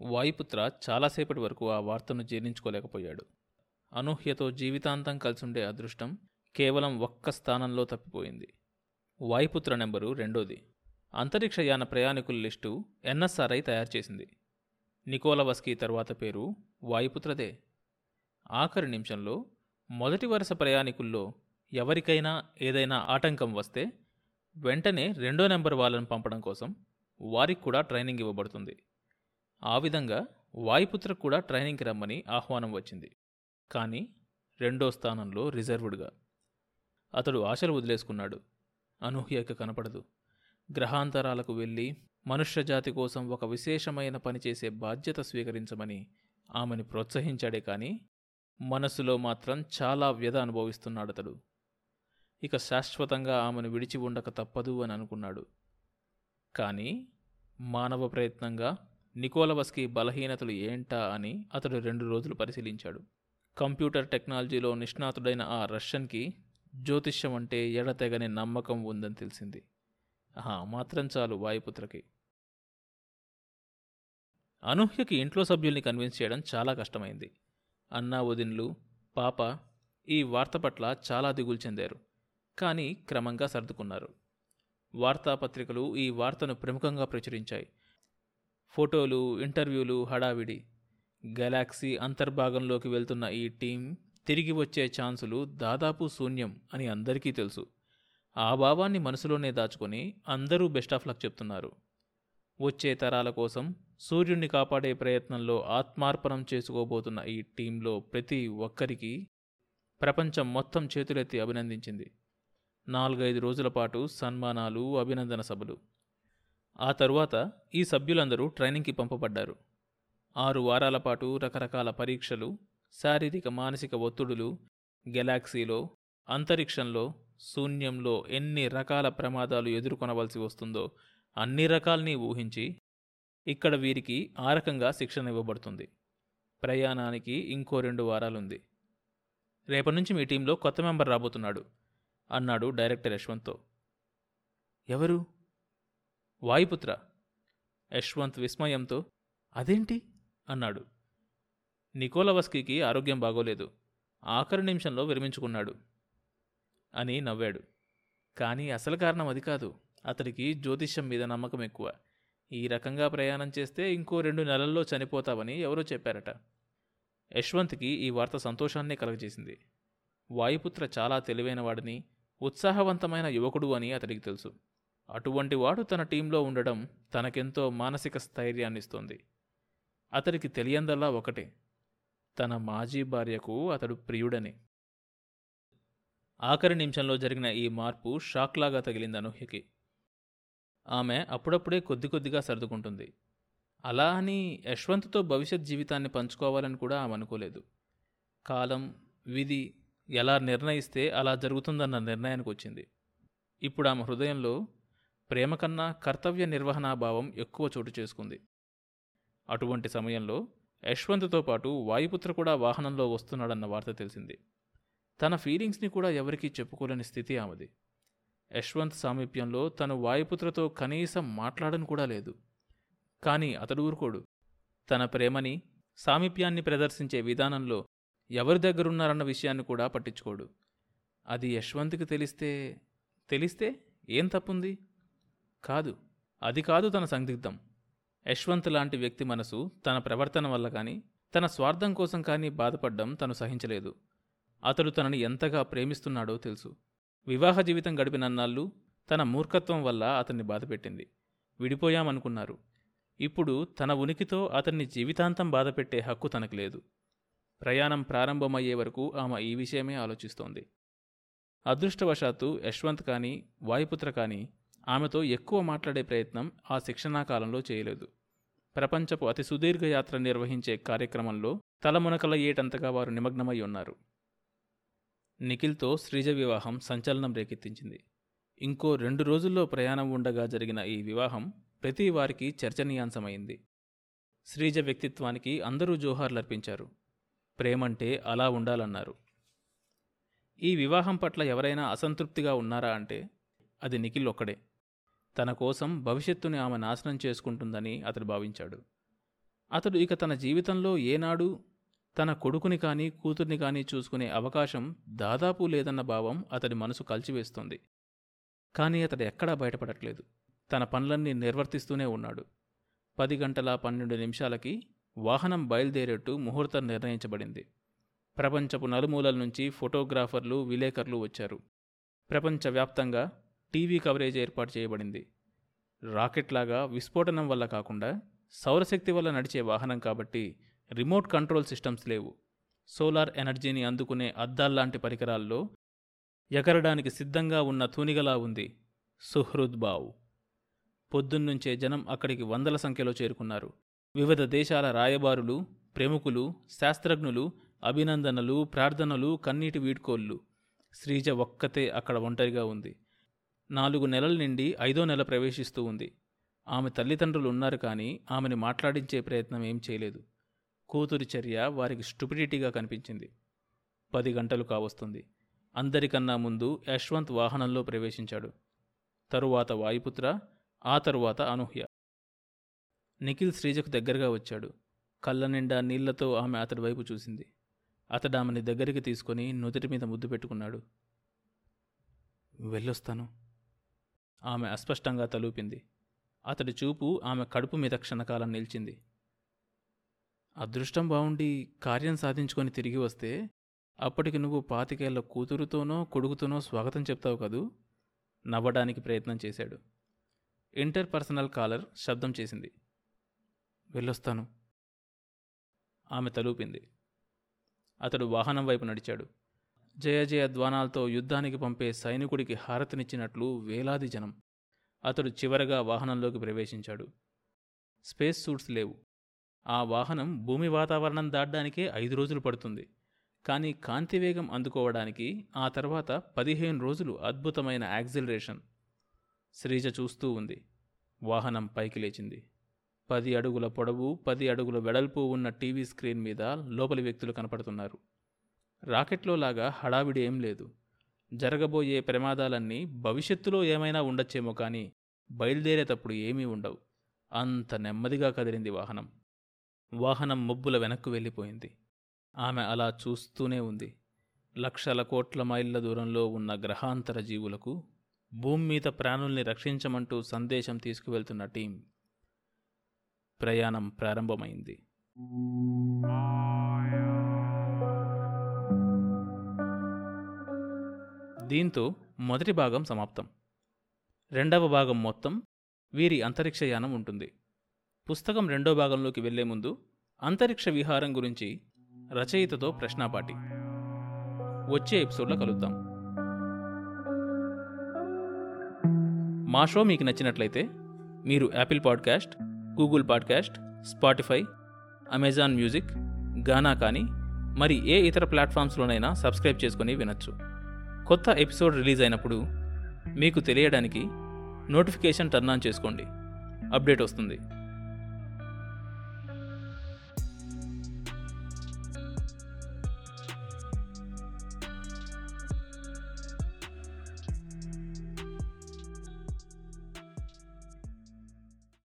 వాయుపుత్ర చాలాసేపటి వరకు ఆ వార్తను జీర్ణించుకోలేకపోయాడు. అనూహ్యతో జీవితాంతం కలిసుండే అదృష్టం కేవలం ఒక్క స్థానంలో తప్పిపోయింది. వాయుపుత్ర నెంబరు రెండోది. అంతరిక్షయాన ప్రయాణికుల లిస్టు ఎన్ఎస్ఆర్ఐ తయారు చేసింది. నికోలవస్కీ తర్వాత పేరు వాయుపుత్రదే. ఆఖరి నిమిషంలో మొదటి వరుస ప్రయాణికుల్లో ఎవరికైనా ఏదైనా ఆటంకం వస్తే వెంటనే రెండో నెంబర్ వాళ్ళను పంపడం కోసం వారికి కూడా ట్రైనింగ్ ఇవ్వబడుతుంది. ఆ విధంగా వాయుపుత్ర కూడా ట్రైనింగ్కి రమ్మని ఆహ్వానం వచ్చింది. కానీ రెండో స్థానంలో రిజర్వ్డ్గా. అతడు ఆశలు వదిలేసుకున్నాడు. అనూహ్యక కనపడదు. గ్రహాంతరాలకు వెళ్ళి మనుష్యజాతి కోసం ఒక విశేషమైన పని చేసే బాధ్యత స్వీకరించమని ఆమెను ప్రోత్సహించాడే కానీ మనస్సులో మాత్రం చాలా వ్యధ అనుభవిస్తున్నాడు అతడు ఇక శాశ్వతంగా ఆమెను విడిచి ఉండక తప్పదు అని అనుకున్నాడు. కానీ మానవ ప్రయత్నంగా నికోలవస్కి బలహీనతలు ఏంటా అని అతడు రెండు రోజులు పరిశీలించాడు. కంప్యూటర్ టెక్నాలజీలో నిష్ణాతుడైన ఆ రష్యన్కి జ్యోతిష్యం అంటే ఎడతెగని నమ్మకం ఉందని తెలిసింది. ఆహా మాత్రం చాలు వాయుపుత్రకి. అనూహ్యకి ఇంట్లో సభ్యుల్ని కన్విన్స్ చేయడం చాలా కష్టమైంది. అన్నా వదిన్లు పాప ఈ వార్త పట్ల చాలా దిగులు చెందారు. కానీ క్రమంగా సర్దుకున్నారు. వార్తాపత్రికలు ఈ వార్తను ప్రముఖంగా ప్రచురించాయి. ఫోటోలు ఇంటర్వ్యూలు హడావిడి. గెలాక్సీ అంతర్భాగంలోకి వెళ్తున్న ఈ టీం తిరిగి వచ్చే ఛాన్సులు దాదాపు శూన్యం అని అందరికీ తెలుసు. ఆ భావాన్ని మనసులోనే దాచుకొని అందరూ బెస్ట్ ఆఫ్ లక్ చెప్తున్నారు. వచ్చే తరాల కోసం సూర్యుడిని కాపాడే ప్రయత్నంలో ఆత్మార్పణం చేసుకోబోతున్న ఈ టీంలో ప్రతి ఒక్కరికి ప్రపంచం మొత్తం చేతులెత్తి అభినందించింది. నాలుగైదు రోజుల పాటు సన్మానాలు అభినందన సభలు. ఆ తరువాత ఈ సభ్యులందరూ ట్రైనింగ్కి పంపబడ్డారు. ఆరు వారాల పాటు రకరకాల పరీక్షలు శారీరక మానసిక ఒత్తిడులు గెలాక్సీలో అంతరిక్షంలో శూన్యంలో ఎన్ని రకాల ప్రమాదాలు ఎదుర్కొనవలసి వస్తుందో అన్ని రకాల్ని ఊహించి ఇక్కడ వీరికి ఆ రకంగా శిక్షణ ఇవ్వబడుతుంది. ప్రయాణానికి ఇంకో రెండు వారాలుంది. రేపటి నుంచి మీ టీంలో కొత్త మెంబర్ రాబోతున్నాడు అన్నాడు డైరెక్టర్ యశ్వంత్తో. ఎవరు? వాయుపుత్ర. యశ్వంత్ విస్మయంతో అదేంటి? అన్నాడు. నికోలవస్కీకి ఆరోగ్యం బాగోలేదు. ఆఖరి నిమిషంలో విరమించుకున్నాడు అని నవ్వాడు. కానీ అసలు కారణం అది కాదు. అతడికి జ్యోతిష్యం మీద నమ్మకం ఎక్కువ. ఈ రకంగా ప్రయాణం చేస్తే ఇంకో రెండు నెలల్లో చనిపోతావని ఎవరో చెప్పారట. యశ్వంత్కి ఈ వార్త సంతోషాన్నే కలగజేసింది. వాయుపుత్ర చాలా తెలివైనవాడని ఉత్సాహవంతమైన యువకుడు అని అతడికి తెలుసు. అటువంటి వాడు తన టీంలో ఉండడం తనకెంతో మానసిక స్థైర్యాన్నిస్తోంది. అతడికి తెలియందల్లా ఒకటే తన మాజీ భార్యకు అతడు ప్రియుడని. ఆఖరి నిమిషంలో జరిగిన ఈ మార్పు షాక్లాగా తగిలింది అనూహ్యకి. ఆమె అప్పుడప్పుడే కొద్ది కొద్దిగా సర్దుకుంటుంది. అలా అని యశ్వంత్తో భవిష్యత్ జీవితాన్ని పంచుకోవాలని కూడా ఆమె అనుకోలేదు. కాలం విధి ఎలా నిర్ణయిస్తే అలా జరుగుతుందన్న నిర్ణయానికి వచ్చింది ఇప్పుడు ఆమె హృదయంలో ప్రేమ కన్నా కర్తవ్య నిర్వహణా భావం ఎక్కువ చోటు చేసుకుంది. అటువంటి సమయంలో యశ్వంత్తో పాటు వాయుపుత్ర కూడా వాహనంలో వస్తున్నాడన్న వార్త తెలిసింది. తన ఫీలింగ్స్ని కూడా ఎవరికీ చెప్పుకోలేని స్థితి ఆమెది. యశ్వంత్ సామీప్యంలో తను వాయుపుత్రతో కనీసం మాట్లాడను కూడా లేదు. కానీ అతడు ఊరుకోడు. తన ప్రేమని సామీప్యాన్ని ప్రదర్శించే విధానంలో ఎవరి దగ్గరున్నారన్న విషయాన్ని కూడా పట్టించుకోడు. అది యశ్వంత్కి తెలిస్తే తెలిస్తే ఏం తప్పుంది? కాదు అది కాదు తన సందిగ్ధం. యశ్వంత్ లాంటి వ్యక్తి మనసు తన ప్రవర్తన వల్ల కానీ తన స్వార్థం కోసం కానీ బాధపడ్డం తను సహించలేదు. అతడు తనని ఎంతగా ప్రేమిస్తున్నాడో తెలుసు. వివాహ జీవితం గడిపినన్నాళ్ళు తన మూర్ఖత్వం వల్ల అతన్ని బాధపెట్టింది. విడిపోయామనుకున్నారు. ఇప్పుడు తన ఉనికితో అతన్ని జీవితాంతం బాధపెట్టే హక్కు తనకు లేదు. ప్రయాణం ప్రారంభమయ్యే వరకు ఆమె ఈ విషయమే ఆలోచిస్తోంది. అదృష్టవశాత్తు యశ్వంత్ కానీ వాయుపుత్ర కానీ ఆమెతో ఎక్కువ మాట్లాడే ప్రయత్నం ఆ శిక్షణా కాలంలో చేయలేదు. ప్రపంచపు అతి సుదీర్ఘ యాత్ర నిర్వహించే కార్యక్రమంలో తలమునకల ఏటంతగా వారు నిమగ్నమై ఉన్నారు. నిఖిల్తో శ్రీజ వివాహం సంచలనం రేకెత్తించింది. ఇంకో రెండు రోజుల్లో ప్రయాణం ఉండగా జరిగిన ఈ వివాహం ప్రతి వారికి చర్చనీయాంశమైంది. శ్రీజ వ్యక్తిత్వానికి అందరూ జోహార్లర్పించారు. ప్రేమంటే అలా ఉండాలన్నారు. ఈ వివాహం పట్ల ఎవరైనా అసంతృప్తిగా ఉన్నారా అంటే అది నిఖిల్ ఒక్కడే. తన కోసం భవిష్యత్తుని ఆమె నాశనం చేసుకుంటుందని అతడు భావించాడు. అతడు ఇక తన జీవితంలో ఏనాడు తన కొడుకుని కానీ కూతుర్ని కానీ చూసుకునే అవకాశం దాదాపు లేదన్న భావం అతడి మనసు కలిచివేస్తుంది. కానీ అతడు ఎక్కడా బయటపడట్లేదు. తన పనులన్నీ నిర్వర్తిస్తూనే ఉన్నాడు. పది గంటల పన్నెండు నిమిషాలకి వాహనం బయలుదేరేట్టు ముహూర్తం నిర్ణయించబడింది. ప్రపంచపు నలుమూలల నుంచి ఫోటోగ్రాఫర్లు విలేకరులు వచ్చారు. ప్రపంచవ్యాప్తంగా టీవీ కవరేజ్ ఏర్పాటు చేయబడింది. రాకెట్లాగా విస్ఫోటనం వల్ల కాకుండా సౌరశక్తి వల్ల నడిచే వాహనం కాబట్టి రిమోట్ కంట్రోల్ సిస్టమ్స్ లేవు. సోలార్ ఎనర్జీని అందుకునే అద్దాల్లాంటి పరికరాల్లో ఎగరడానికి సిద్ధంగా ఉన్న తూనిగలా ఉంది సుహృద్బావు పొద్దున్నుంచే జనం అక్కడికి వందల సంఖ్యలో చేరుకున్నారు. వివిధ దేశాల రాయబారులు ప్రముఖులు శాస్త్రజ్ఞులు అభినందనలు ప్రార్థనలు కన్నీటి వీడ్కోళ్ళు శ్రీజ ఒక్కతే అక్కడ ఒంటరిగా ఉంది. నాలుగు నెలల నుండి ఐదో నెల ప్రవేశిస్తూ ఉంది. ఆమె తల్లిదండ్రులు ఉన్నారు కానీ ఆమెని మాట్లాడించే ప్రయత్నం ఏం చేయలేదు. కూతురి చర్య వారికి స్టుపిడిటీగా కనిపించింది. పది గంటలు కావస్తుంది. అందరికన్నా ముందు యశ్వంత్ వాహనంలో ప్రవేశించాడు. తరువాత వాయుపుత్ర ఆ తరువాత అనూహ్య. నిఖిల్ శ్రీజకు దగ్గరగా వచ్చాడు. కళ్ళ నిండా నీళ్ళతో ఆమె అతడి వైపు చూసింది. అతడు ఆమెని దగ్గరికి తీసుకొని నుదుటి మీద ముద్దు పెట్టుకున్నాడు. వెళ్ళొస్తాను. ఆమె అస్పష్టంగా తలూపింది. అతడి చూపు ఆమె కడుపు మీద క్షణకాలం నిలిచింది. అదృష్టం బావుండి కార్యం సాధించుకొని తిరిగి వస్తే అప్పటికి నువ్వు పాతికేళ్ళ కూతురుతోనో కొడుకుతోనో స్వాగతం చెప్తావు కదూ? నవ్వడానికి ప్రయత్నం చేశాడు. ఇంటర్ పర్సనల్ కాలర్ శబ్దం చేసింది. వెళ్ళొస్తాను. ఆమె తలూపింది. అతడు వాహనం వైపు నడిచాడు. జయ జయ ధ్వానాలతో యుద్ధానికి పంపే సైనికుడికి హారతినిచ్చినట్లు వేలాది జనం. అతడు చివరగా వాహనంలోకి ప్రవేశించాడు. స్పేస్ సూట్స్ లేవు. ఆ వాహనం భూమి వాతావరణం దాటడానికే ఐదు రోజులు పడుతుంది. కానీ కాంతివేగం అందుకోవడానికి ఆ తర్వాత పదిహేను రోజులు అద్భుతమైన యాక్సిలరేషన్. శ్రీజ చూస్తూ ఉంది. వాహనం పైకి లేచింది. పది అడుగుల పొడవు పది అడుగుల వెడల్పు ఉన్న టీవీ స్క్రీన్ మీద లోపలి వ్యక్తులు కనపడుతున్నారు. రాకెట్లో లాగా హడావిడి ఏం లేదు. జరగబోయే ప్రమాదాలన్నీ భవిష్యత్తులో ఏమైనా ఉండొచ్చేమో కానీ బయలుదేరేటప్పుడు ఏమీ ఉండవు. అంత నెమ్మదిగా కదిలింది వాహనం. వాహనం ముబ్బుల వెనక్కు వెళ్ళిపోయింది. ఆమె అలా చూస్తూనే ఉంది. లక్షల కోట్ల మైళ్ళ దూరంలో ఉన్న గ్రహాంతర జీవులకు భూమి మీద ప్రాణుల్ని రక్షించమంటూ సందేశం తీసుకువెళ్తున్న టీం ప్రయాణం ప్రారంభమైంది. దీంతో మొదటి భాగం సమాప్తం. రెండవ భాగం మొత్తం వీరి అంతరిక్షయానం ఉంటుంది. పుస్తకం రెండో భాగంలోకి వెళ్ళే ముందు అంతరిక్ష విహారం గురించి రచయితతో ప్రశ్నాపాటి. వచ్చే ఎపిసోడ్లో కలుద్దాం. మా షో మీకు నచ్చినట్లయితే మీరు Apple podcast Google podcast Spotify Amazon music Gaana కానీ మరి ఏ ఇతర ప్లాట్ఫామ్స్లోనైనా సబ్స్క్రైబ్ చేసుకుని వినొచ్చు. కొత్త ఎపిసోడ్ రిలీజ్ అయినప్పుడు మీకు తెలియడానికి నోటిఫికేషన్ టర్న్ ఆన్ చేసుకోండి. అప్డేట్ వస్తుంది.